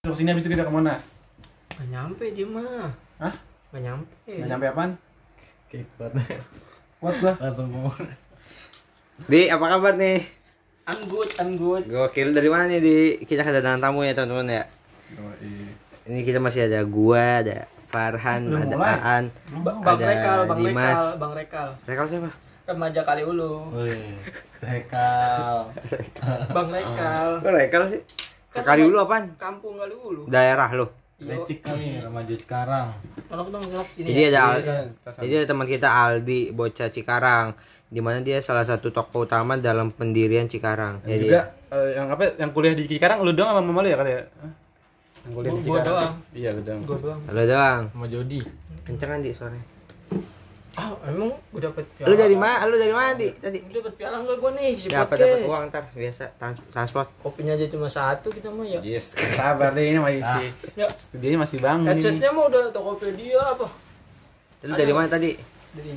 Terus sini habis itu kita ke mana? Gak nyampe dia mah. Hah? Gak nyampe. Nggak nyampe apaan? Kipet. Kuat gua. Langsung ngomong. Di, apa kabar nih? I'm good, I'm good. Gokil dari mana nih di kita kedatangan tamu ya teman-teman ya. Ini kita masih ada gua, ada Farhan, Belum ada mulai. Aan, Bang ada Rekal, Bang Dimas. Rekal, Bang Rekal. Rekal siapa? Remaja kali ulu. Wih. Rekal. Bang Rekal. Kok Rekal sih? Kan Kali rumah- dulu apaan? Kampung kali ulu. Daerah lo. Iya. Lecik kami remaja sekarang. Tolong dong, nyelok sini. Jadi ya. ada Iya, jadi ada teman kita Aldi bocah Cikarang di mana dia salah satu tokoh utama dalam pendirian Cikarang. Yang Jadi juga eh, yang apa yang kuliah di Cikarang lu doang sama mama lu ya kali ya? Hah? Yang kuliah di Gua- gua Cikarang. doang. Iya, lu doang. Gua doang. Halo doang. Sama Jody. Kencengan di suaranya. Ah, emang gue dapet piala. Lu dari mana? Lu dari mana di tadi? Gua dapet piala enggak gua nih si Dapat podcast. dapat uang ntar biasa trans- transport. Kopinya aja cuma satu kita mah ya. Yes, sabar deh ini masih Ah. Ya, studionya masih bangun ini. headsetnya mah udah Tokopedia apa? Lu dari mana tadi? Dari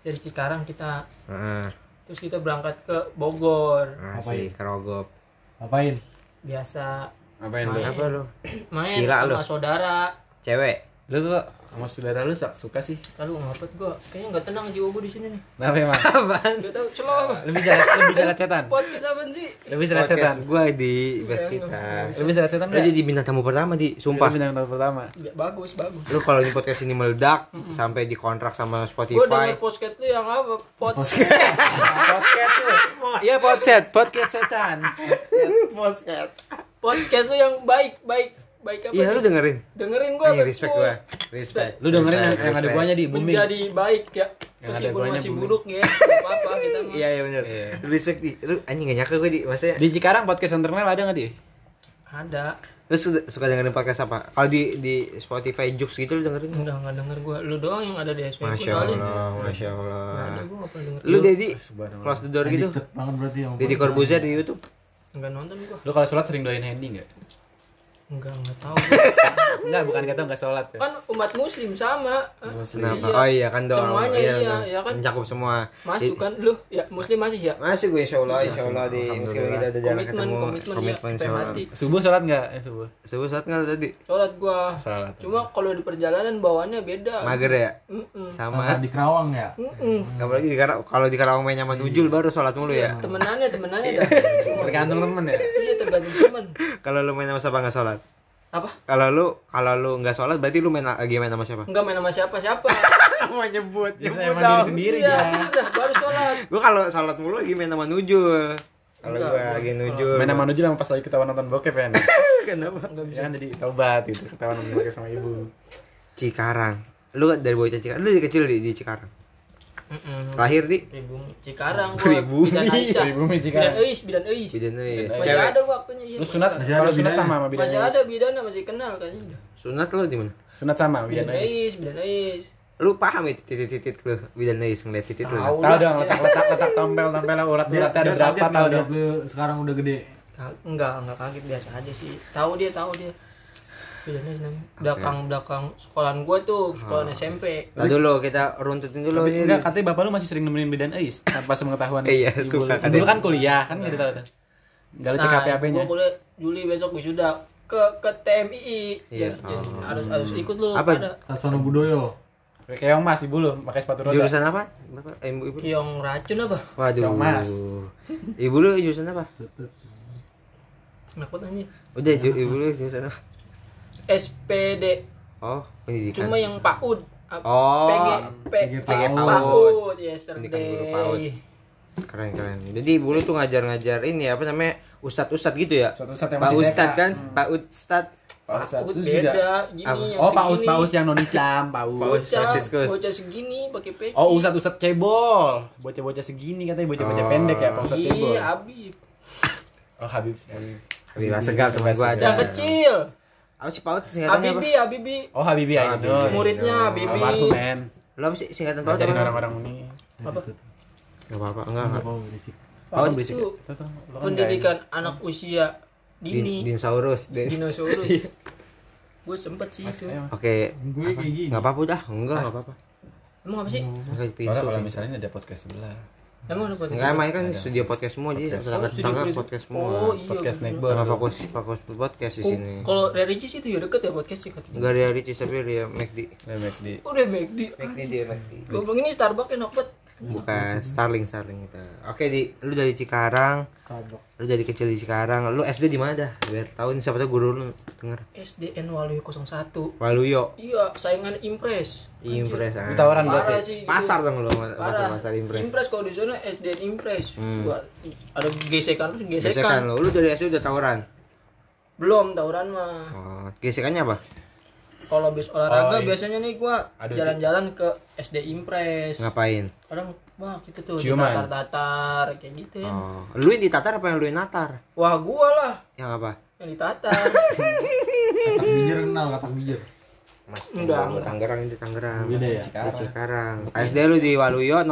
dari Cikarang kita Heeh. terus kita berangkat ke Bogor. Asik, kerogop. Apain? Biasa Ngapain lu? Main. Apa lu? main Gila sama lu. saudara. Cewek. Lu kok sama saudara lu suka, suka sih? Lalu ngapet gua kayaknya nggak tenang jiwa gua di sini nih. Kenapa emang? Apaan? Gak tahu cuma apa? lu bisa lu bisa lihat setan? Podcast apa sih? Lu bisa lihat setan? Podcast gua di best kita. Lu bisa lihat setan Lu enggak? jadi bintang tamu pertama di Lu sumpah. bintang tamu pertama. Ya, bagus bagus. Lu kalau ini podcast ini meledak sampai dikontrak sama Gua Spotify. denger podcast lu yang apa? Podcast. podcast lu. Iya podcast, podcast setan. podcast lu yang baik baik baik apa? Iya, lu dengerin. dengerin gua. Iya, respect Gua. Respect. Lu dengerin yang, Respect, yang ada respect. guanya di booming. menjadi baik ya. Yang ada Meskipun masih booming. buruk ya. Apa-apa kita mah. Iya, iya benar. Iya. Lu respect di. Lu anjing gak nyangka gua di maksudnya. Di Cikarang podcast Unternail ada nggak di? Ada. Lu suka, suka dengerin podcast apa? Kalau di di Spotify Jux gitu lu dengerin? Enggak enggak denger gua. Lu doang yang ada di SP. Gua Masya. Allah, Masya Nggak ada Allah. gua enggak pernah denger. Lu Dedi close the door gitu. Banget berarti yang Dedi Corbuzier di YouTube. Enggak nonton gua. Lu kalau sholat sering doain Handy nggak? Enggak enggak tahu. Enggak, bukan kata enggak sholat ya. kan umat muslim sama. Hah? Kenapa? Iya. Oh iya kan doang. Semuanya iya, benar. ya kan? Mencakup semua. Masuk kan lu ya muslim masih ya. Masih gue insya Allah, insya Allah di meskipun kita jarang Komitmen ketemu, komitmen, komitmen ya, Allah. mati. Subuh sholat nggak? Eh, subuh. Subuh saat nggak lu tadi? Sholat gua. Sholat. Cuma kalau di perjalanan bawaannya beda. Mager ya? Mm-mm. sama Sama. di Kerawang ya. Mm-mm. Apalagi di Karawang, kalau di Karawang main sama Nujul baru sholat mulu ya. Temenannya temenannya dah. Tergantung temen ya. Temen. Kalau lu main sama siapa nggak sholat? Apa? Kalau lu kalau lu nggak sholat berarti lu main lagi main sama siapa? Enggak main sama siapa siapa. Mau nyebut, Dia emang diri sendiri Iya, dia. udah baru sholat. Gue kalau sholat mulu lagi main sama Nujul. Kalau Enggak, gue gua- lagi Nujul. Main sama Nujul sama pas lagi ketahuan nonton bokep ya. Kenapa? Ya kan jadi taubat gitu, ketahuan nonton bokep sama ibu. Cikarang. Lu dari bocah Cikarang. Lu dari kecil di, di Cikarang. Mm-mm. Lahir di Pribumi Cikarang gua. Pribumi. Bidan Aisyah. Pribumi Bidan Cikarang. Eis, bidan Eis. Bidan Eis. Masih Cewek. ada waktunya iya. Lu sunat, Masih kalau ada sunat sama sama bidan Masih ada bidana masih kenal kayaknya. Sunat lu di mana? Sunat sama Bidan bidan. Eis, bidan Eis. Lu paham itu titit-titit lu Bidan Eis ngeliat titit lu. Tahu. Dong letak-letak letak tompel-tompel urat-uratnya ada berapa tahu dong. sekarang udah gede. Enggak, enggak kaget biasa aja sih. Tahu dia, tahu dia. Bidan Eis namanya. Belakang belakang sekolahan gua tuh, sekolahan SMP. Nah dulu kita runtutin dulu Tapi ini. enggak katanya bapak lu masih sering nemenin bidan Ais tanpa sepengetahuan Iya, ibu suka. Dulu kan kuliah kan enggak tahu tuh. Enggak lu cek HP-HP-nya. Gua kuliah Juli besok wisuda ke ke TMI. Iya. Harus harus ikut lu Apa? Sasono Budoyo. Kayak yang Mas ibu lu pakai sepatu roda. Jurusan apa? Bapak, eh, ibu, ibu. yang racun apa? Waduh. Mas. Ibu lu jurusan apa? Kenapa tanya? Udah, ibu lu jurusan apa? SPD Oh, pendidikan. cuma yang PAUD. Oh, PG, PG PG PAUD. PAUD yesterday. Pendidikan guru PAUD. keren keren. Jadi ibu lu tuh ngajar-ngajar ini apa namanya? Ustad-ustad gitu ya? Ustad-ustad yang Pak Ustad kan? Pak Ustad. Pak Ustad. Beda, juga- gini Apa? yang Oh, Pak Us, segini. Pak Us yang non Islam, Pak Us. Paus. Bocah, bocah segini pakai peci. Oh, Ustad Ustad cebol. Bocah-bocah segini katanya bocah-bocah Oh. pendek ya, Pak Ustad cebol. Iya, Habib. Oh, Habib. Habib. Wila segar teman gua ada. Yang kecil. Apa sih PAUD singkatannya apa? Habibi, Habibi. Oh, Habibi Ainun. Habibi. Muridnya. Habibi. Almarhum, men. Apa sih singkatan? Ngajarin apa? orang-orang ini. Apa? Enggak apa-apa, enggak enggak. Apa berisik. Oh, lo kan pendidikan anak usia Din, dini. dinosaurus. Din- Dinosaurus. Gue sempet sih itu. Oke, Gue kayak gini. enggak apa-apa dah. Enggak, enggak apa-apa. Emang apa sih? Soalnya kalau misalnya ada podcast sebelah. Emang ada podcast? Enggak emang kan studio podcast semua dia tetangga tetangga podcast. podcast semua. Oh iya. Podcast bener. Neighbor. Nggak fokus fokus podcast di Oh, sini. Kalau dari Ricis itu ya deket ya podcast sih katanya. Enggak dia Ricis tapi dia McD. Remek di Udah McD. McD dia McD. Gue bilang ini Starbucks enak banget. Bukan Starling Starling itu. Oke di lu dari Cikarang, lu dari kecil di Cikarang, lu SD di mana dah? Biar tahu siapa tahu guru lu denger. SDN Waluyo 01. Waluyo, Iya, saingan Impres. Impres. Ah. tawaran berarti. sih. gitu. Pasar dong lu, pasar pasar Impres. Impres kalau di sana SDN Impres. Hmm. Gua ada gesekan terus Gesekan gesekan. lu, lu dari SD udah tawuran. Belum tawuran mah. Oh, gesekannya apa? Kalau habis olahraga Oh, iya. biasanya nih gua jalan-jalan ke SD Impres. Ngapain? Kadang wah gitu tuh Ciuman. tatar-tatar kayak gitu ya. Oh, lu yang ditatar apa yang lu yang natar? Wah, gua lah Yang apa? yang ditatar. Katak bijir kenal katak bijir. Mas, Enggak, Tangerang, enggak. Tangerang itu Tangerang. Beda ya? Di Cikarang. SD lu di Waluyo 01.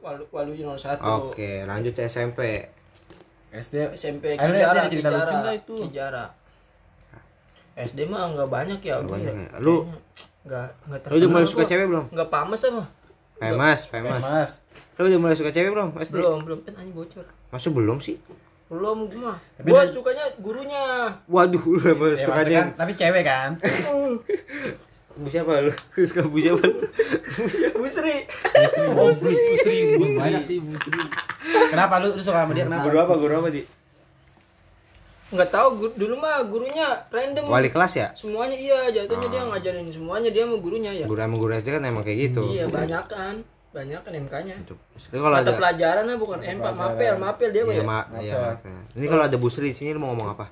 Walu Waluyo 01. Oke, lanjut ke SMP. SD SMP Eh, Kijara, ada cerita lucu itu? Kijara. SD mah enggak banyak ya, banyak ya. ya. Lu- enggak enggak Lu udah mulai suka cewek belum? Enggak pames apa? Famous, famous. Mas Lu udah mulai suka cewek belum SD? Belum, belum kan anjing bocor. Masa belum sih? Belum gua mah. Tapi Gua dia- sukanya gurunya. Waduh, lu mulai Ya, suka maksudnya kan, dia. tapi cewek kan Bu siapa lu? Lu suka bu siapa? Bu Sri. Busri Busri Banyak sih busri. Kenapa lu, lu suka sama dia kenapa? Guru apa? Guru apa di? Enggak tahu gu- dulu mah gurunya random. Wali kelas ya? Semuanya iya, jatuhnya dia ngajarin semuanya dia sama gurunya ya. Guru sama guru SD kan emang kayak gitu. Iya, banyak kan. Banyak kan MK-nya. Ini kalau ada pelajaran lah bukan MK, mapel, mapel dia mah Iya, ya. ma iya, ya. Ini kalau ada Bu Sri di sini lu mau ngomong apa?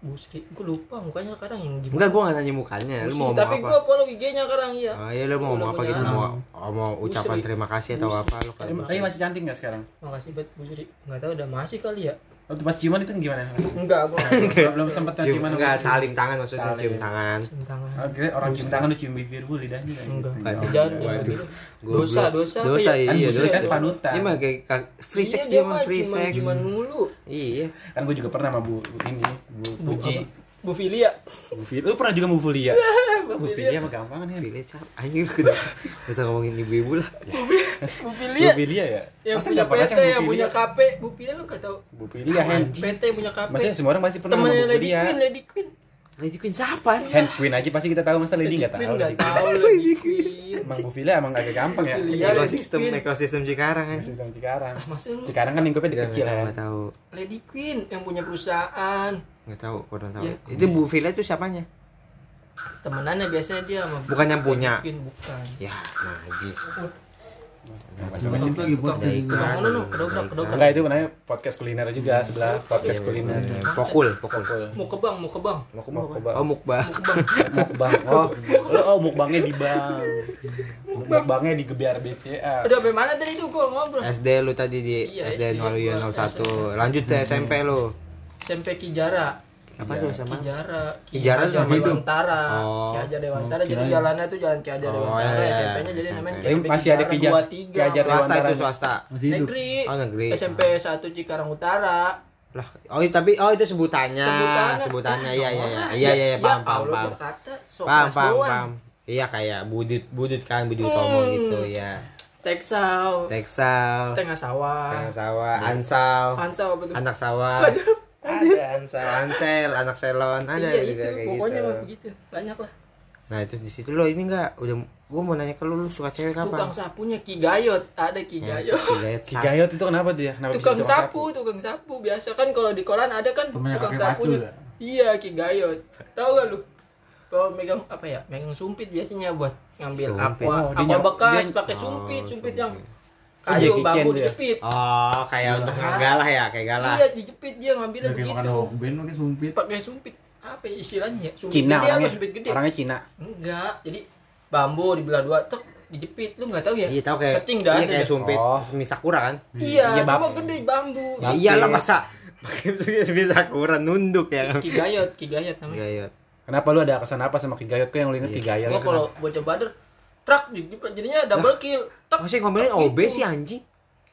Bu Sri, gua lupa mukanya sekarang yang gimana. Enggak, gua enggak nanya mukanya. Lu mau ngomong Tapi apa? gua follow IG-nya sekarang iya. Oh iya lu mau ngomong apa gitu mau oh, mau ucapan Sri. terima kasih atau apa lu kan? Tapi masih cantik gak sekarang? Makasih buat Bu Sri. Enggak tahu udah masih kali ya. Waktu pas ciuman itu gimana? Enggak, gua Belum, belum sempet Cium, ciuman enggak salim tangan maksudnya Salim. cium tangan. cium tangan. Oh, kira orang cium tangan lu cium bibir bu lidahnya kan? Enggak. Jangan gitu. Dosa, dosa. Dosa ya? Kan iya Bu Sri dosa. kan panutan. Ini mah kayak ka- free Iya, sex dia dia mah free sex. Cuman mulu. Iya. Kan gue juga pernah sama bu, ini Bu Bu, Puji apa? Bu Filia. Bu Fili Lu pernah juga sama Bu Filia? Bu Bu Filia. Filia mah gampang kan ya? File cap. Anjing lu udah Gak usah ngomongin ibu-ibu lah. Bu Bu Filia. Filia ya? Yang Masa punya nggak pernah sih PT, yang punya? KP. Bu Filia lu enggak tahu. Bu Filia hand PT punya KP. Maksudnya semua orang pasti pernah sama Temennya Bu Lady Queen, Lady Queen. Lady Queen siapa? Hand Queen aja pasti kita tahu masa Lady nggak tahu enggak Lady Queen. tahu Lady Queen. Emang Bu Filia emang agak gampang ya. Ekosistem ekosistem Cikarang kan. Sistem Cikarang Ah, masa lu Cikarang kan lingkupnya kecil ya Enggak tahu. Lady Queen yang punya perusahaan. Enggak tahu, kurang tahu. Iya. Itu Bu Villa itu siapanya? Temenannya biasanya dia sama Bukan yang punya. Queen bukan. Ya, najis. Kedobrak. Enggak itu namanya podcast kuliner juga sebelah podcast kuliner Pokul, pokul. Mau ke bank, mau ke bank. Mau ke bang Oh, mukbah. mukbang oh lu oh mukbangnya di bank mukbangnya di gebiar BCA Udah sampai mana tadi tuh gua ngobrol? SD lu tadi di Iya, SD SD Waluyo gua 01. Lanjut ke SMP lu. SMP Kijara. Apa tuh sama? Kijara, Kijara tuh sama hidup? Dewantara. Oh. Ki Hajar Dewantara jadi jalannya tuh jalan Ki Hajar Oh, Dewantara, iya, iya. SMP-nya jadi namanya SMP. Tapi SMP masih ada Ki Hajar- 23. Ki Hajar Swasta itu swasta. Masih hidup. Negeri. Oh, negeri. SMP 1 Cikarang Utara. Lah, oh tapi oh itu sebutannya. Sebutannya. Sebutannya iya iya iya. Iya iya iya, paham paham Allah paham. berkata, sok Paham paham paham. Iya kayak budut budut kan budut Hmm. gitu ya. Texau. Texal, Tengah sawah. Tengah sawah, Ansau, Ansau apa tuh? anak sawah. Ada Ansau, Ansel, anak selon, ada iya juga itu, kayak pokoknya gitu. mah begitu. Banyak lah. Nah, itu di situ lo ini enggak udah gua mau nanya ke lu lu suka cewek Tukang kapan? sapunya Ki Gayot, ada Ki Ya, Gayot. Gigayat si Gayot itu kenapa dia kenapa tukang tukang sapu, tukang sapu biasa kan kalau di kolan ada kan Temennya tukang sapunya. Ya? Iya, Ki Gayot. Tahu gak lu? Kalau megang apa ya? Megang sumpit biasanya buat ngambil Sumpit. aqua, Oh, aqua bekas pakai Oh, sumpit, sumpit sumpit. yang kayu Jackie bambu Chan dia. dijepit. Oh, kayak untuk galah ya, kayak galah. Iya, dijepit dia ngambilnya begitu. hokben pakai sumpit. Pakai sumpit. Apa ya istilahnya ya? Sumpit Cina gede apa orangnya sumpit gede? orangnya Cina Enggak, jadi bambu dibelah dua, tek dijepit. Lu enggak tahu ya? Iya tahu kayak Secing dah iya ada kayak sumpit Oh. misakura kan? Iya, Iya, cuma gede bambu. Ya iyalah masa pakai misakura nunduk ya kan. Ki Gayot, Ki Gayot namanya. Kenapa lu ada kesan apa sama Ki Gayot kok yang lu inget Ki Gayot Gua kalau bocah bader truk jadinya double kill. Tek. Masih ngomelin OB sih anjing.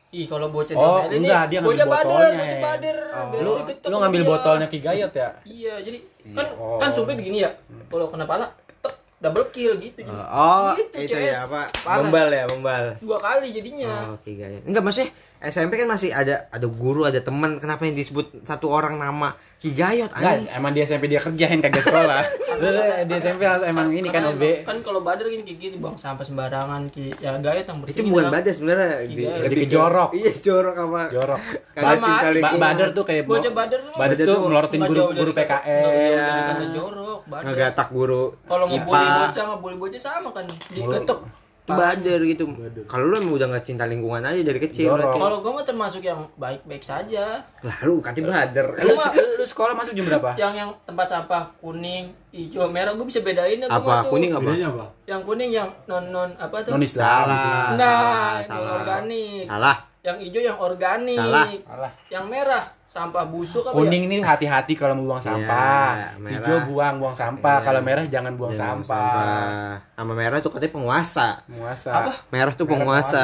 Ih, kalau bocah Oh, diomelin enggak, dia ngambil bocah bader, botolnya. bocah bader. Oh, lu lu ngambil dia. botolnya Ki Gayot ya Iya, jadi kan Oh. kan sumpit gini ya. Kalau kena pala, tek double kill gitu jadi Oh, Gitu, itu CS. ya apa? Parah. Membal ya, membal. dua kali jadinya Oh, Ki Gayat. Enggak maksudnya SMP kan masih ada ada guru, ada teman. Kenapa yang disebut satu orang nama Ki Gayot? Anjing? emang di SMP dia kerjain kagak sekolah. Di SMP emang ini kan OB. emang- kan kalau bader kan kayak gitu buang sampah sembarangan ki ya gayat yang Itu bersih bukan lah. badas sebenarnya. Di- Iya. Lebih ke jorok. Iya, jorok apa? Jorok. Sama cinta aja. Ba lingkungan. bader tuh kayak Bocah bader tuh Bader tuh melorotin guru guru PKN. Iya. jorok bader Ngegatak guru kalau mau bully bocah nggak bully bocah sama kan diketok Itu bader gitu. Kalau lu emang udah nggak cinta lingkungan aja dari kecil kalau gue mah termasuk yang baik-baik saja Lah lu katanya bader. Lu, lu, lu sekolah masuk jam berapa? yang yang tempat sampah kuning hijau merah gue bisa bedain ya, gua Apa? tuh. Kuning apa? Bedanya apa? yang kuning yang non non apa tuh Non Islam. Salah. nah salah, yang organik Salah. yang hijau yang organik Salah. Salah. yang merah sampah busuk apa Kuning ini hati-hati kalau mau buang sampah. Iya, merah. Hijau buang buang sampah. Iya. Kalau merah jangan buang Jangan sampah. sampah. Sama merah tuh katanya penguasa. Penguasa. Apa? Merah tuh Merah penguasa.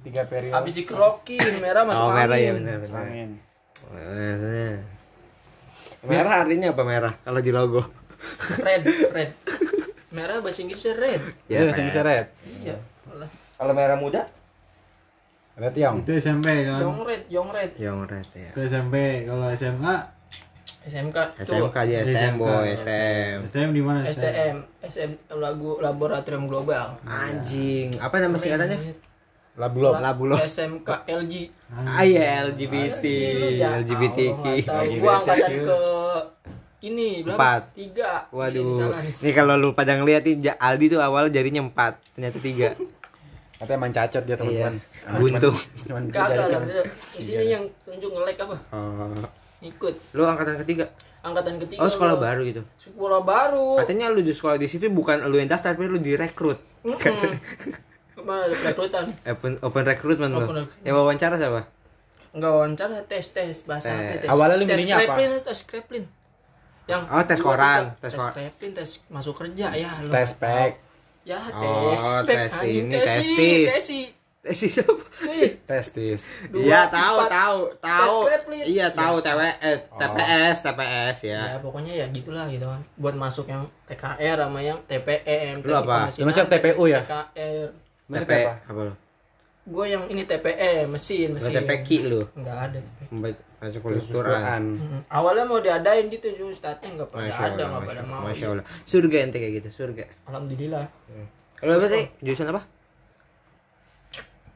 Tiga ya periode. habis dikerokin merah masuk Oh, merah ya angin. benar benar. Amin. Merahnya. Merah artinya apa merah kalau di logo? red red merah bahasa Inggrisnya red Ya, Ya, bisa merah. red. iya. Kalau merah muda? Red yang. Itu SMP kan. yong red yong red Yang red ya. Itu SMP. Kalau SMA, SMK SMK dia SM boy, SM. STM di mana? STM SM lagu laboratorium global Anjing, apa nama singkatannya? Labu lob. Labu lo. SMK LG Ah iya LGBT, LGBTQ. Tahu. gua angkatan ke ini berapa Empat. tiga Iya, Waduh, nih. nih kalau lu pada ngeliat nih Aldi tuh awal jarinya empat, ternyata tiga. Katanya emang cacat dia teman-teman. Iya. Buntung. Cuman kagak lah sini yang tunjuk ngelek apa Oh, ikut lu angkatan ketiga? angkatan ketiga Oh sekolah gua. baru gitu. sekolah baru Katanya lu di sekolah di situ bukan lu yang daftar, tapi lu direkrut. Mana rekrutan Open, open recruitment. Open recruitment. Yang wawancara siapa? Enggak wawancara tes tes bahasa Tes. apa tes Awalnya lu tes milihnya apa? Kreplin, tes kreplin yang Oh, tes koran, tes tes koran. kreplin tes masuk kerja ya lu Tes pack. Ya Oh, tes tes anjing, ini, tesi, testis. tesi Eh si siapa? Testis. Iya tahu tahu tahu. Tes. Iya tahu TW eh, TPS TPS ya. ya pokoknya ya gitulah gitu kan buat masuk yang TKR sama yang TPM Lu apa? Lu macam TPU ya? TKR TP apa? apa lu? gue yang ini TPM mesin Lu mesin TPQ lu. nggak ada kuliah Quran. Quran. Mm, awalnya mau diadain gitu cuma startnya nggak pada Masya ada nggak pada mau Masya Allah. Surga ente kayak gitu, surga. alhamdulillah Kalau apa tadi? Jurusan apa?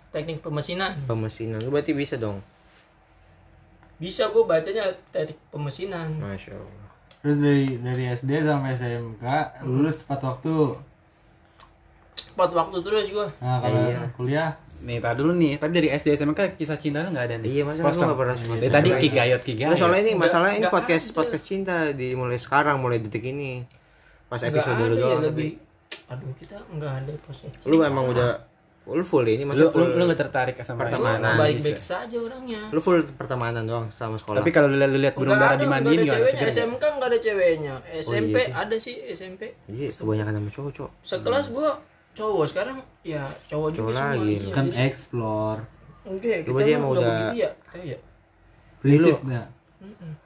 teknik pemesinan Pemesinan. Lu berarti bisa dong. bisa gue bacanya teknik pemesinan Masya Allah. Terus dari dari SD sampai SMK lulus tepat waktu. tepat waktu terus gue Nah kalau Iya. kuliah Nih, tadi dulu nih. Tadi dari SD SMK kisah cinta lu enggak ada nih. Iya, masa lu Kosong. nggak pernah cerita? Dari tadi kigayot Nah, kigayot. soalnya ini Nggak- masalah ini nggak podcast ada. podcast cinta di mulai sekarang, mulai detik ini. Pas nggak episode lu ya doang. lebih aduh kita nggak ada proses Lu emang udah full full ini Lu maksudnya lu full. lu enggak tertarik sama Pertemanan. baik baik ya? saja orangnya lu full pertemanan doang sama sekolah. Tapi kalau lu lu lihat burung Nggak dara ada, dimandiin nggak gimana ada ceweknya. nggak? SMK nggak ada ceweknya SMP iya. ada sih SMP Iya, kebanyakan sama cowok, cowok. sekelas gua cowok sekarang ya cowok juga Cowok semua lagi. kan Jadi- explore Oke, kita berarti mah emang udah begitu ya. Kita ya. prinsipnya.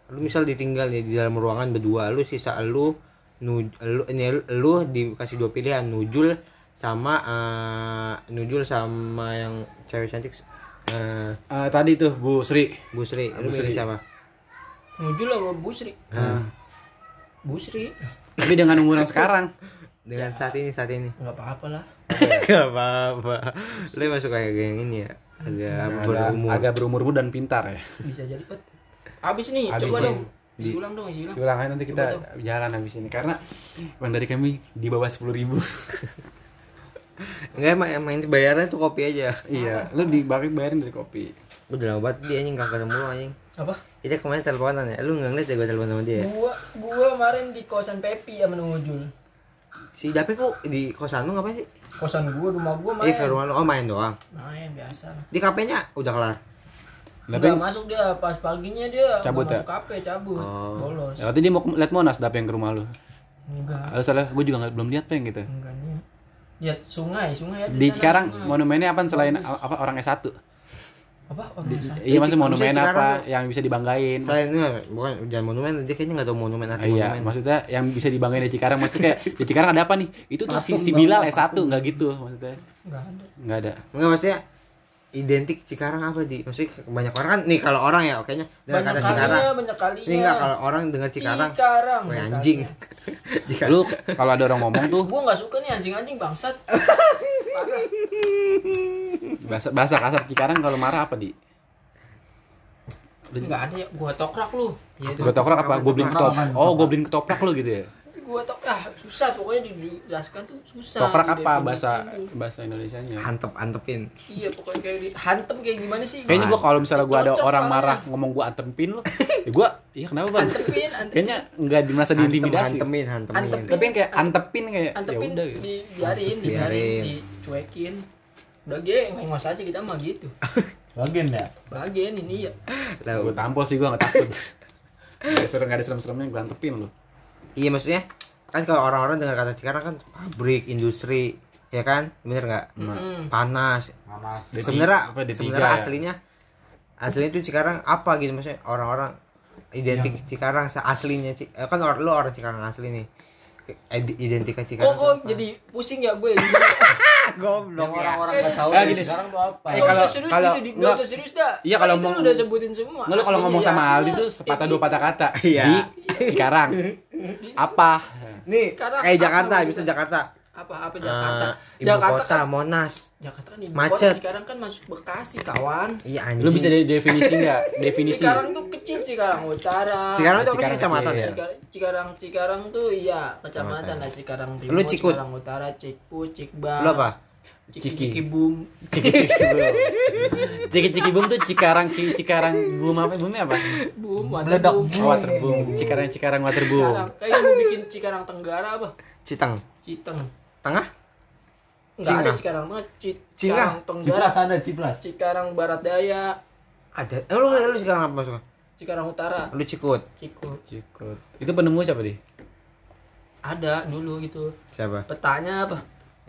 Lu misal ditinggal ya di dalam ruangan berdua, lu sisa lu nu lu ini lu dikasih dua pilihan, nujul sama eh, nujul sama yang cewek cantik eh Eh, tadi tuh Bu Sri. Bu Sri, lu Bu milih Sri. siapa? Nujul sama Busri. Ah. Busri. Tapi dengan umur yang sekarang. Dengan saat ini saat ini. Enggak apa-apa lah. Gak apa-apa. Lu masuk kayak yang ini ya. Agak Agak, berumur. agak berumur dan pintar ya. Bisa jadi Pat. Abis nih, Abis coba dong. Ulang dong, isi ulang. Ulang aja nanti kita jalan habis ini karena bang dari kami di bawah sepuluh ribu. Enggak emang, emang ini bayarannya tuh kopi aja. iya, lu di bagi bayarin dari kopi. Udah lama banget dia anjing gak ketemu lu anjing. Apa? Kita kemarin teleponan ya. Lu nggak ngeliat ya gue telepon sama dia. ya? Gua gua kemarin di kosan Pepi sama Nujul. Si Dape kok di kosan lu ngapain sih? Kosan gua, rumah gua main. Ih ke rumah lu. Oh main doang. Main biasa lah. Di kafenya udah kelar. Tapi Enggak masuk dia pas paginya dia Cabut ya? masuk kafe cabut. Oh. Bolos. ya, waktu dia mau lihat Monas dapet yang ke rumah lu. Enggak. Lalu salah gue juga nggak belum lihat peng gitu. Enggak nih. Lihat sungai, sungai ya Di sana, sekarang sungai. monumennya apa selain apa orang S1? Apa apa Iya maksudnya monumen apa yang bisa dibanggain. Selain enggak, bukan jangan monumen, dia kayaknya enggak tahu monumen arti Iya, monumen. maksudnya yang bisa dibanggain di Cikarang maksudnya kayak di Cikarang ada apa nih? Itu tuh si, si Bilal S1 enggak gitu maksudnya. nggak ada Enggak ada. Enggak maksudnya identik Cikarang apa di? Maksudnya banyak orang kan nih kalau orang ya kayaknya dengar banyak kata Cikarang. banyak kalinya Ini enggak kalau orang dengar Cikarang. Cikarang anjing. Lu kalau ada orang ngomong tuh gua nggak suka nih anjing-anjing bangsat bahasa bahasa kasar Cikarang kalau marah apa di? nggak ada ya gua tokrak lu ya itu Gue tokrak apa? Gue beliin ketop. Apaan? Oh, gue beliin ketoprak lu gitu ya. Gua tok ah susah pokoknya dijelaskan tuh susah Tokrak apa didefinisiin. bahasa bahasa Indonesianya? Antep antepin. iya pokoknya kayak di hantem kayak gimana sih Kayaknya gua kalau misalnya gua ada orang marah ngomong gua antempin lu, ya gua iya kenapa bang? antepin antepin Kayaknya nggak merasa diintimidasi. Hantemin, hantemin. Antepin. Tapi kan kayak antepin kayak ya antepin udah gitu. dibiarin dibiarin Biarin. dicuekin udah ge ngos aja kita mah gitu Bagian ya. bagian ini ya Tahu. Gue tampol sih gua nggak takut. Gak serem gak ada serem-seremnya gue antepin lu. Iya maksudnya kan kalau orang-orang dengar kata Cikarang kan pabrik, industri, ya kan? Bener nggak? Mm. Panas. Panas. D3, Sebenarnya apa, D3 sebenarnya ya? aslinya aslinya itu Cikarang apa gitu maksudnya orang-orang identik Cikarang se- aslinya Ci- eh, kan orang lu orang Cikarang asli nih. Id- Identik kok Cikarang. kok jadi pusing ya gue goblok Yang orang-orang Eh, nggak tahu ah, nih, gini. sekarang tuh apa? Eh, kalau- serius kalau- gitu, di- nggak nggak- usah serius dah. Iya, kalau Kan mau- itu udah sebutin semua. Lu kalau ngomong ya, sama Aldi tuh sepatah dua patah kata. Iya. Di Cikarang. Apa? Nih, kayak Jakarta, bisa Jakarta. Apa apa Jakarta? Eh, ibu Jakarta kota kan Monas. Jakarta kan ibu Macet. kota sekarang kan masuk Bekasi kawan. Iya anjing. Lu bisa de- definisi nggak? Definisi. Cikarang tuh kecil Cikarang Utara. Cikarang itu apa sih Cikarang kecamatan ya? Cikarang, Cikarang, Cikarang tuh iya kecamatan lah Cikarang Timur, Lu Cikut. Cikarang Utara, Cikpus, Cikbang. Lu apa? Ciki Ciki. Ciki Boom. Ciki-ciki boom. Ciki-ciki boom tuh Cikarang Ki- Cikarang boom apa boomnya apa? Boom, Meledak. boom. Oh, water boom. Cikarang Cikarang water boom. Cikarang. Kayak bikin Cikarang Tenggara apa? Citang. Citeng. Tengah? Enggak ada. Cikarang Cingang. Cikarang Tenggara. Cipras ada Cipras. Cikarang Barat Daya, Ada. Eh, lu lu sekarang apa masuk? Cikarang Utara, Lu Cikut. Cikut. Cikut. Itu penemu siapa di? Ada dulu gitu. Siapa? Petanya apa?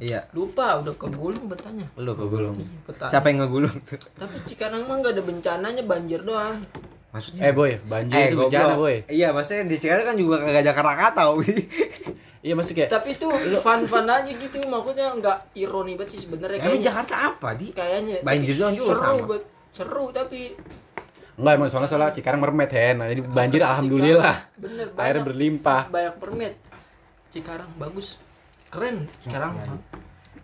Iya. Lupa udah kegulung petanya. Lu kegulung. Petanya. Siapa yang ngegulung tuh? Tapi Cikarang mah nggak ada bencananya banjir doang. Maksudnya? Eh boy, banjir itu goblok. bencana boy. Iya, maksudnya di Cikarang kan juga kagak ada Krakatau. Iya maksudnya kayak Tapi itu fun-fun aja gitu maksudnya nggak ironi banget sih sebenarnya Emang kayaknya. Jakarta apa, Di? Kayaknya Banjir tapi doang juga seru, sama. bet- seru tapi enggak emang soalnya soalnya Cikarang mermet hen. Nah, jadi banjir alhamdulillah. Cikarang, bener Air banyak, berlimpah. banyak permit Cikarang bagus keren sekarang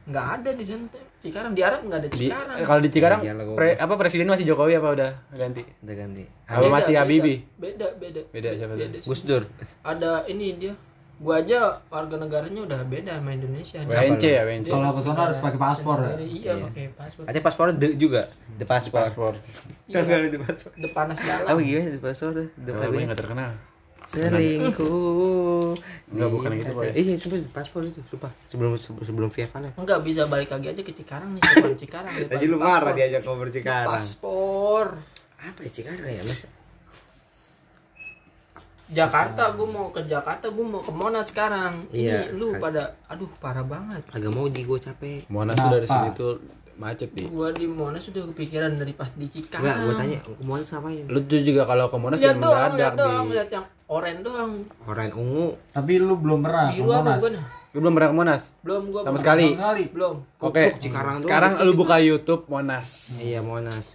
nggak ada di sana Cikarang di Arab nggak ada Di, Cikarang eh, kalau di Cikarang goblok. pre- apa presiden masih Jokowi apa udah ganti? Udah ganti. Apa Beda, masih Habibie? beda beda Beda siapa tuh? beda. Gus Dur. ada ini dia gua aja warga negaranya udah beda sama Indonesia WNC ya WNC. Kalau ke sana harus pakai paspor ya. Sendiri, iya pakai paspor Ada paspornya de juga. The paspor. Paspor. iya, di paspor. depan nas dalam Apa gimana di paspor tuh? The Kalau gue paspor. nggak terkenal. Selingkuh. Enggak, bukan gitu, Boy. Iya, sumpah paspor itu, sumpah. Sebelum sebelum, sebelum via Valen. Enggak bisa balik lagi aja ke Cikarang nih depan Cikarang Tadi lu paspor. marah diajak ngobrol Cikarang. paspor Apa ya Cikarang ya, Mas? Jakarta gue mau ke Jakarta gue mau ke Monas sekarang Iya. ini lu pada aduh parah banget Agak mau di gue capek. Monas tuh dari Kenapa? sini tuh macet nih. gua di Monas sudah kepikiran dari pas di Cikarang Enggak, gue tanya, mau ngapain? Lu tuh juga kalau ke Monas jangan mendadak lihat doang di. lihat yang oranye doang Orang ungu. Tapi lu belum pernah ke biru apa Monas. gue Lu belum pernah ke Monas? belum gua Sama belum. sekali. Sama sekali. belum Oke. Cikarang doang. Sekarang lu buka YouTube Monas. Iya, Monas.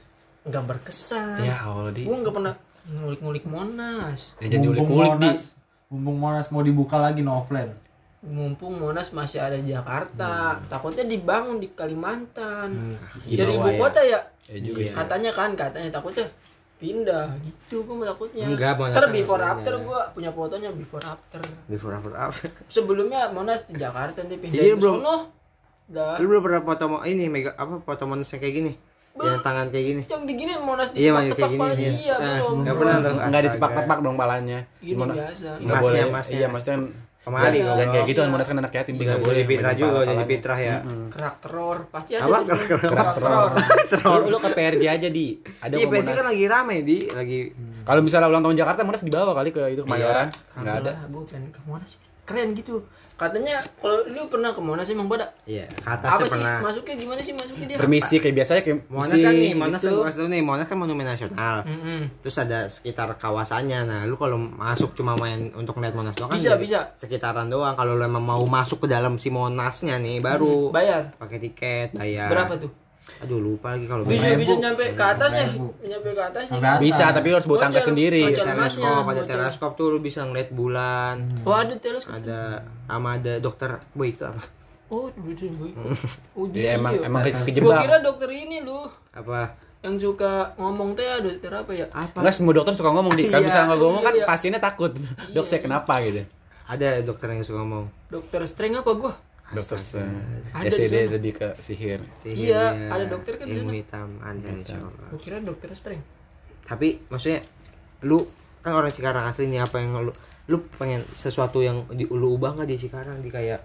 nggak berkesan Ya Allah di. gua nggak pernah ngulik-ngulik Monas Ya jadi di. Monas, mumpung Monas mau dibuka lagi Novelen. mumpung Monas masih ada di Jakarta takutnya dibangun di Kalimantan Di jadi ibu ya. kota ya Ya juga sih. katanya kan katanya takutnya pindah gitu gua takutnya Enggak, Monas kan before after gua punya fotonya before after Before after apa? sebelumnya Monas di Jakarta nanti pindah Iya, ke belum. sono Dah. Lu belum pernah foto ini mega apa foto Monas yang kayak gini? Yang tangan kayak gini. yang digini Monas Iya, di kayak gini, palanya iya. iya belum nggak pernah dong. Enggak ditepak-tepak dong palanya. Gini biasa. Nggak Emasnya, boleh. emasnya. Iya, maksudnya kan Kemari Iya. goblok. dan kayak gitu kan Iya. Monas kan anak yatim Tinggal nggak jadi boleh. Pitra juga jadi. Pitra ya. kerak teror pasti ada Apa? di. Kerak kerak teror Lu, ke PRJ aja di. Ada Iya, Monas. kan lagi rame di lagi Kalau misalnya ulang tahun Jakarta Monas dibawa kali ke itu Kemayoran. Iya. Enggak ada. gue pengen ke Monas keren gitu katanya kalau lu pernah ke Monas emang pada Iya, apa atasnya sih pernah. masuknya gimana sih masuknya dia Permisi kayak biasanya kayak Monas kan nih, Monas gitu. kan nih, Monas kan monumen nasional. Mm-mm. Terus ada sekitar kawasannya. Nah, lu kalau masuk cuma main untuk lihat Monas doang kan Bisa, bisa. Sekitaran doang. Kalau lu emang mau masuk ke dalam si Monasnya nih baru bayar pakai tiket, bayar. berapa tuh Aduh, lupa lagi kalau bisa bisa nyampe ke atasnya Ribu. nyampe ke atas. Bisa, tapi lu harus bawa tangga sendiri. teleskop, ada teleskop tuh lu bisa ngeliat bulan. oh ada teleskop Ada sama ada dokter Boyke apa? oh betul boy oh Ya emang iya. emang gua kejebak. kira dokter ini lu Apa? yang suka ngomong teh dokter apa ya Apa? Enggak semua dokter suka ngomong di. Kalau Iya, bisa nggak ngomong kan iya. pasiennya takut. Dok saya kenapa gitu. Ada dokter yang suka ngomong. dokter streng apa gua Dokter se Ada sih di lebih ke sihir. Sihir Iya, ada dokter kan ilmu hitam ada insyaallah. gua kira dokter streng Tapi maksudnya lu kan orang Cikarang asli nih apa yang lu lu pengen sesuatu yang di lu ubah nggak di Cikarang di kayak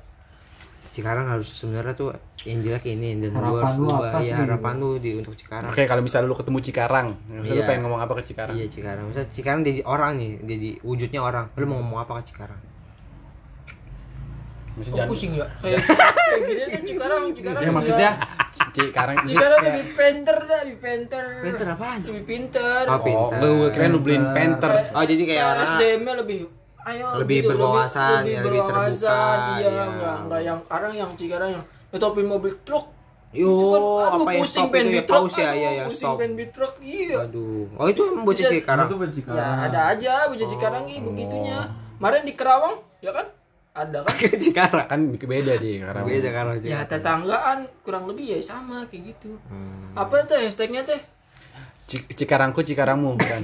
Cikarang harus sebenarnya tuh yang jelek ini dan Harapan harus lu ubah ya harapan lu di untuk Cikarang. Oke, kalau misalnya lu ketemu Cikarang, misalnya lu Iya. pengen ngomong apa ke Cikarang? Iya Cikarang. Misalnya Cikarang jadi orang nih, jadi wujudnya orang. Lu mau ngomong apa ke Cikarang? Maksudnya oh, pusing ya kayak kayak gini nih Cikarang Cikarang Ya maksudnya Cikarang Cikarang ya. lebih pinter dah lebih pinter Pinter apaan? lebih pinter Oh, Oh, pinter. lu kirain lu beliin penter. Oh, jadi kayak orang SDM-nya lebih ayo Lebih gitu, berwawasan, lebih, ya, lebih berwawasan, terbuka, iya ya. enggak enggak yang sekarang yang Cikarang yang nyetopin mobil truk Yo, kan, apa yang pusing stop itu ya pause ya, iya ya pusing stop. pengen di truk iya Aduh. Oh, itu bocah Cikarang. Itu buat Cikarang. ya ada aja bocah Cikarang nih begitunya kemarin di Kerawang ya kan ada kan Ke Cikarang. Kan beda di karena Beda kan ya tetanggaan kurang lebih ya sama kayak gitu Hmm. apa tuh hashtagnya teh Ci- Cikarangku Cikarangmu kan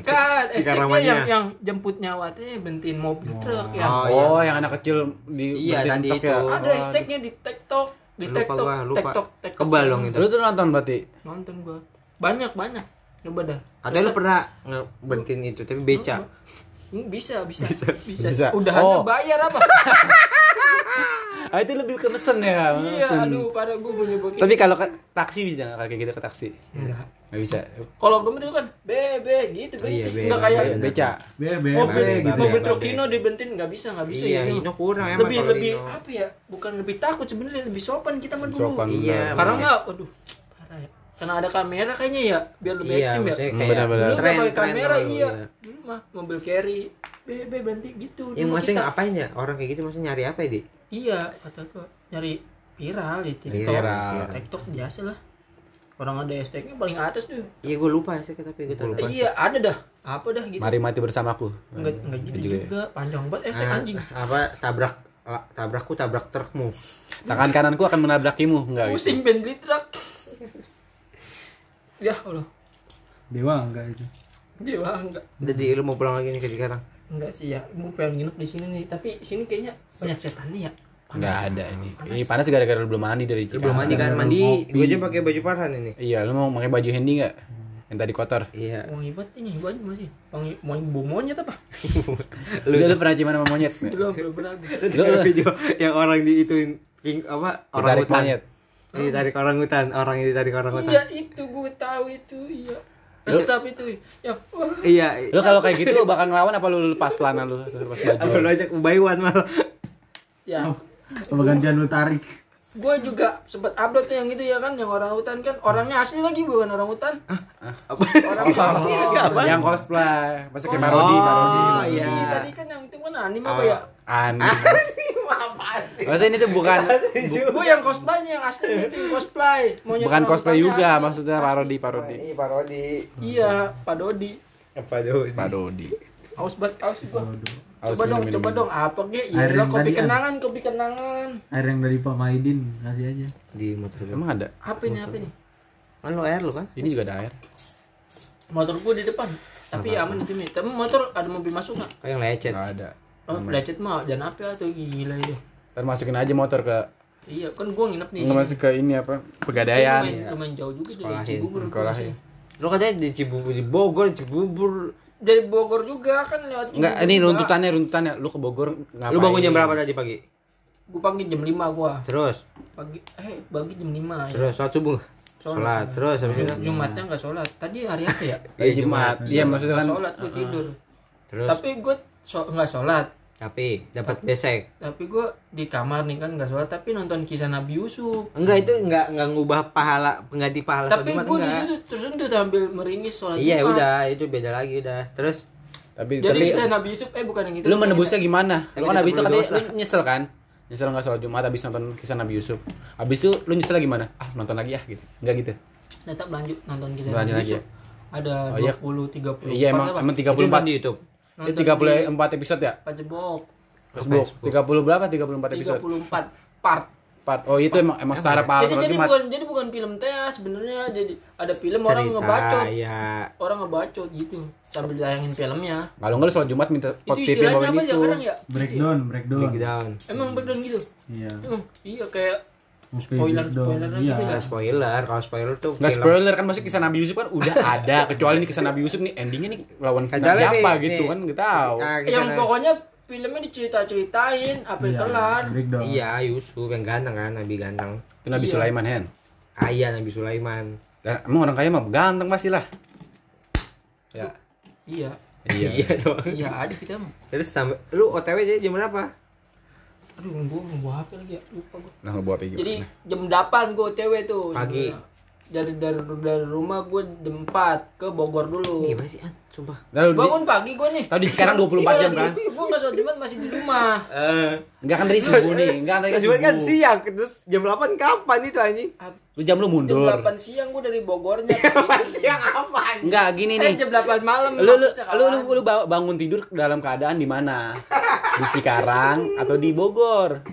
Cikarang hashtagnya yang yang jemput nyawa teh bentin mobil truk ya Oh, Oh, yang anak kecil di Iya, tadi ya. itu. ada hashtagnya di TikTok di Lupa TikTok gua, lupa. TikTok TikTok Kebal dong itu. Lu tuh nonton berarti? nonton gua banyak banyak coba dah Katanya lu pernah ngebentin itu tapi beca. Hmm, bisa bisa bisa, Bisa. udah Oh. bayar apa Ah itu lebih ke mesen ya, iya mesen. aduh pada gua punya begini Tapi kalau ke taksi bisa nggak kayak gitu ke taksi? enggak Nggak bisa. kalau gue dulu kan bebe gitu Oh, iya, be, enggak kayak be, Beca. Bebe, mobil bebe gitu. mobil truk. Hino dibentin nggak bisa nggak bisa Iya, ya Hino kurang emang lebih lebih apa ya bukan lebih takut sebenarnya lebih sopan kita mah dulu. Iya, karena nggak waduh parah ya karena ada kamera kayaknya ya biar lebih Iya, ekstrim ya kayak benar-benar. tren nggak kamera iya dulu mah mobil carry bebe berhenti gitu Yang maksudnya kita- ngapain ya? Orang kayak gitu maksudnya nyari apa ya, Di? iya kata gua nyari viral di TikTok Viral. TikTok biasa lah orang ada hashtagnya paling atas tuh Iya, gue lupa sih tapi gue lupa. iya ada dah apa dah gitu Mari mati bersamaku. enggak enggak gitu juga juga, ya. panjang banget hashtag Ah, anjing apa tabrak tabrakku tabrak trukmu. Tangan kananku akan menabrakimu, enggak gitu. pusing pengen beli truk ya Allah Dewa enggak itu. Dia wah enggak Jadi lu mau pulang lagi nih ke Cikarang? enggak sih ya gue pengen nginep di sini nih tapi sini kayaknya banyak setannya ya Enggak ada ini. Ini panas gara-gara lu belum mandi dari Cikarang. belum mandi kan? Mandi, gue aja pakai baju parhan ini. Iya, lu mau pakai baju handy enggak? Yang tadi kotor. Iya. wangi banget ini baju masih wangi wangi bau monyet apa Lu, lu pernah ciuman sama monyet? belum belum pernah. Lu video yang orang di ituin king apa orang Ditarik hutan. monyet. Ini tarik orang hutan, orang ini tarik orang hutan. iya itu gue tahu itu iya resap itu ya. Iya. Lu kalau kayak gitu lu bakal ngelawan apa lu lepas celana lu lepas Apa lu baju? ajak buy one malah. ya Apa gantian lu tarik? gue juga sempat upload tuh yang itu ya kan yang orang hutan kan orangnya asli lagi bukan orang hutan Apa? orangnya asli lagi apa Yang cosplay, masa kayak Marodi, Oh, Marodi. iya. tadi kan yang itu mana anime apa ya An. Maksudnya ini tuh bukan gue yang cosplaynya yang asli cosplay Monyet bukan cosplay juga, asli. maksudnya parodi, parodi. Ini parodi. iya Pak Dodi Apa tuh? Parodi. aus banget aus gua Aus coba dong minum, coba minum. dong apa ge Air iya kopi kenangan kopi kenangan Air yang dari Pak Maidin kasih aja. Di motor gue. Emang ada? apa ini apa ini Kan lu air lu kan? Ini juga ada air. motor gua di depan tapi aman itu nih tapi motor ada mobil masuk nggak Kayak yang lecet. Enggak ada. Oh lecet mah jangan apa tuh gila itu Ntar masukin aja motor ke iya kan gua nginep nih nggak masuk ke ini apa? lumayan, Pegadaian. lumayan jauh juga dari Sekolahin. Cibubur ke Sekolahin. Lu katanya di Cibubur di Bogor, Cibubur. dari Bogor juga kan lewat Enggak, Cibubur ini juga. runtutannya, runtutannya. Lu ke Bogor ngapain? Lu bangun jam berapa tadi pagi? gua pagi jam 5 gua Terus, pagi eh pagi jam 5 ya terus saat subuh. sholat terus habis itu Jumatnya nggak sholat. Tadi hari apa ya? Hari Jumat. Iya maksudnya kan sholat gue tidur. terus Tapi gue so- nggak sholat. Tapi dapat besek Tapi gue di kamar nih kan nggak sholat. Tapi nonton kisah Nabi Yusuf. enggak itu enggak enggak ngubah pahala pengganti pahala Tapi gue di situ terus itu sambil meringis sholat iya Jumat. udah itu beda lagi udah terus tapi Jadi tapi kisah Nabi Yusuf eh bukan yang itu. lu menebusnya gimana? Lu kan habis itu tetap katanya berdosa. lu nyesel kan? Nyesel nggak sholat Jumat habis nonton kisah Nabi Yusuf. Habis itu lu nyesel gimana? Ah nonton lagi ya gitu. Enggak gitu. Tetap lanjut nonton kisah Lanjut Nabi lagi Yusuf. Ada Oh, iya. 20 30 Iya emang emang 34 di YouTube Itu 34 episode ya? Pajebok Facebook. 30 berapa? 34 episode. 34 part. Part. Oh itu emang emang setara pahala Jadi jadi bukan jadi bukan film teh sebenarnya jadi ada film orang cerita ngebacot. ya Orang ngebacot gitu sambil dayangin filmnya. Kalau enggak lu sholat Jumat minta Itu pot TV istilahnya bawain apa ya itu. sekarang ya? breakdown breakdown breakdown Emang breakdown gitu. iya Emang iya kayak spoiler breakdown. spoiler iya gitu nggak lah. spoiler kalau spoiler tuh Nggak film. spoiler kan masih kisah Nabi Yusuf kan udah ada kecuali nih kisah Nabi Yusuf nih endingnya nih lawan Kecuali siapa nih, gitu nih. kan nggak tahu. Ah, Yang pokoknya filmnya dicerita-ceritain apa yang Iya, kelar. iya Yusuf yang ganteng kan Nabi ganteng Itu Nabi Iya. Sulaiman Hen. kaya Nabi Sulaiman Dan emang orang kaya mah ganteng pasti lah. Ya. Iya. Iya. iya dong Iya aja kita mah. terus sampai lu OTW jadi jam berapa Aduh, gua mau apa lagi ya? Lupa gua. Nah, ngebawa apa Jadi jam 8 gue TW tuh. Pagi. Dari dari dari rumah gue jam 4 ke Bogor dulu. gimana sih an sumpah Lalu di, Bangun pagi gue nih. tahu di sekarang 24 jam kan? Gue nggak sholat Jumat masih di rumah. eh Enggak kan dari subuh nih, enggak dari Jumat kan subuh. siang terus jam 8 kapan itu anjing Lu jam lu Jam mundur. 8 siang gue dari Bogornya ke sini. siang apa anjing Enggak gini Eh nih. jam 8 malam. Lu lu, lu, lu, lu ba- bangun tidur dalam keadaan di mana? Di Cikarang atau di Bogor?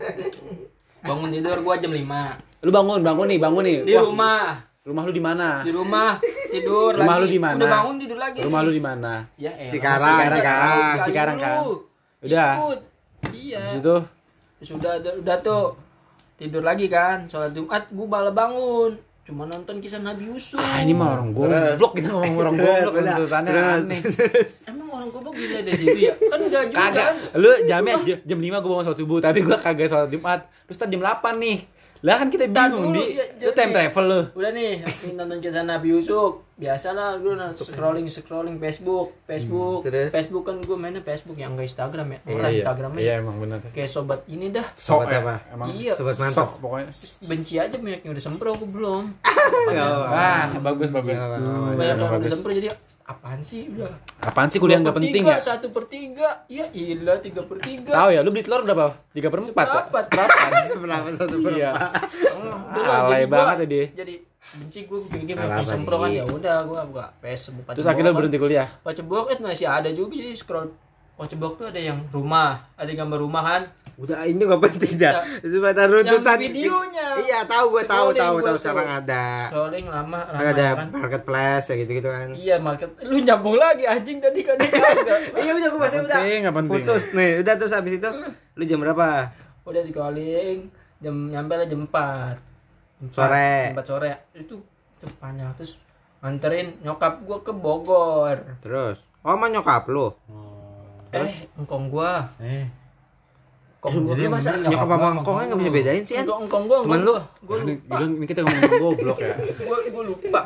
bangun tidur gue jam 5 Lu bangun, bangun nih, bangun nih. di Wah, rumah. Rumah lu di mana? Di rumah tidur Rumah lagi. lu di mana? Udah bangun tidur lagi. Rumah lu di mana? Ya elah. Cikarang, Cikarang, Cikarang, Cikarang kan? Udah. Ikut. Iya. Di situ sudah udah tuh tidur lagi kan sholat jumat gue malah bangun cuma nonton kisah Nabi Yusuf Ah, ini mah orang goblok kita ngomong orang goblok tuntutannya Terus. aneh. emang orang goblok gila dari situ ya kan enggak juga Kagak. kan Lu jamnya jam 5 gua bangun sholat subuh, tapi gua kagak sholat Jumat. Terus tadi jam 8 nih. Lah kan kita bingung dulu, di. iya, Lu time travel lu. udah nih ini nonton kisah Nabi Yusuf biasalah gue scrolling scrolling Facebook Facebook terus? Facebook kan gue mainnya Facebook yang enggak Instagram ya Iya, orang Instagramnya Iya emang benar. kayak sobat ini dah Sok Sobat ya. apa? Emang iya Sobat mantap. sok pokoknya. benci aja banyak yang udah sempro aku belum Wah, bagus bagus. Banyak yang udah sempro jadi apaan sih udah Apaan sih kuliah nggak per penting tiga, ya? Satu per tiga, ya ilah tiga per tiga. Tahu ya, lu beli telur berapa? 3 per 4 Seperempat. Seberapa satu Iya. Oh, udah lah, Alay banget ya dia. Jadi benci gue bikin Apa-apa makin sempro kan nih? ya udah gue buka PS buka Terus akhirnya berhenti kuliah. Baca blog itu masih ada juga jadi scroll Baca blog tuh ada yang rumah, ada gambar rumah kan. Udah ini gak penting dah. Sebentar runtutan. Yang videonya. iya tahu gue tahu tahu tahu sekarang ada. Scrolling lama lama kan ada kan. marketplace ya gitu gitu kan. Iya market, lu nyambung lagi anjing tadi kan dia kagak. iya udah gue masih udah penting, putus nih. Udah terus habis itu lu jam berapa? Udah scrolling jam nyampe lah jam 4 Sore. jam 4 sore. Itu itu panjang terus nganterin nyokap gua ke Bogor. Terus? Oh sama nyokap lu? Eh engkong gua. Eh engkong gua Jadi masa? nyokap sama engkongnya nggak bisa bedain sih kan engkong engkong gua Temen engkong lu? gua gua Ini, lupa. kita ngomong goblok ya. gua gua lupa.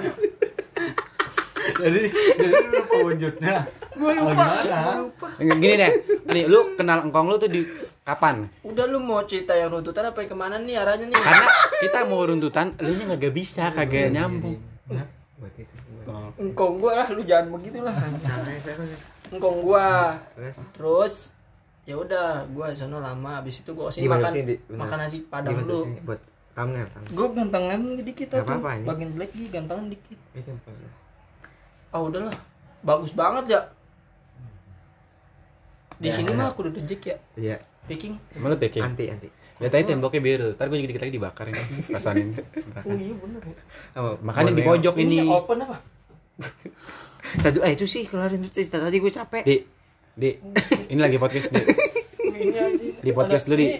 Jadi jadi lu pewujudnya gua Oh, lupa gimana? gua lupa. Gini deh. Nih, lu kenal engkong lu tuh di kapan? udah lu mau cerita yang runtutan apa yang ke mana nih arahnya nih? Karena kita mau runtutan, lu nya kagak bisa, kagak nyambung. engkong gua lah lu jangan begitu lah engkong gua. Terus? Terus ya udah gua di sana lama habis itu gua kasih Gimana makan? Benar. makan nasi padang dulu buat thumbnail gue gantengan dikit tuh. bagian black gini gantengan dikit. Itu ah udahlah. Bagus banget ya di sini mah aku udah dejek ya iya. Picking Emang lu packing? anti anti. Lihat aja temboknya biru. Ntar gue juga dikit lagi dibakar ini. Rasain. oh iya bener ya. Apa Makanya di pojok ini. ini open apa? Tadi eh itu sih kelarin tuh cerita tadi gue capek. Di, di, ini lagi podcast di, Di podcast Ada- lu, Di. ini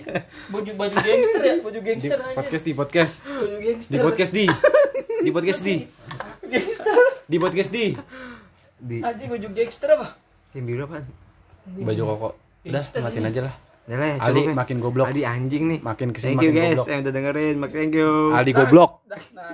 baju baju gangster ya baju di gangster aja. podcast di podcast, baju gangster. Di podcast di, di podcast di, gangster. Di podcast di, di. Aja baju gangster apa? Tim biru apa baju koko. Udah, matiin aja lah. Udah lah ya, Aldi cukup ya. makin goblok. Aldi anjing nih. Makin ke sini thank you makin guys goblok. yang udah dengerin mak thank you. Aldi goblok. Dah, nah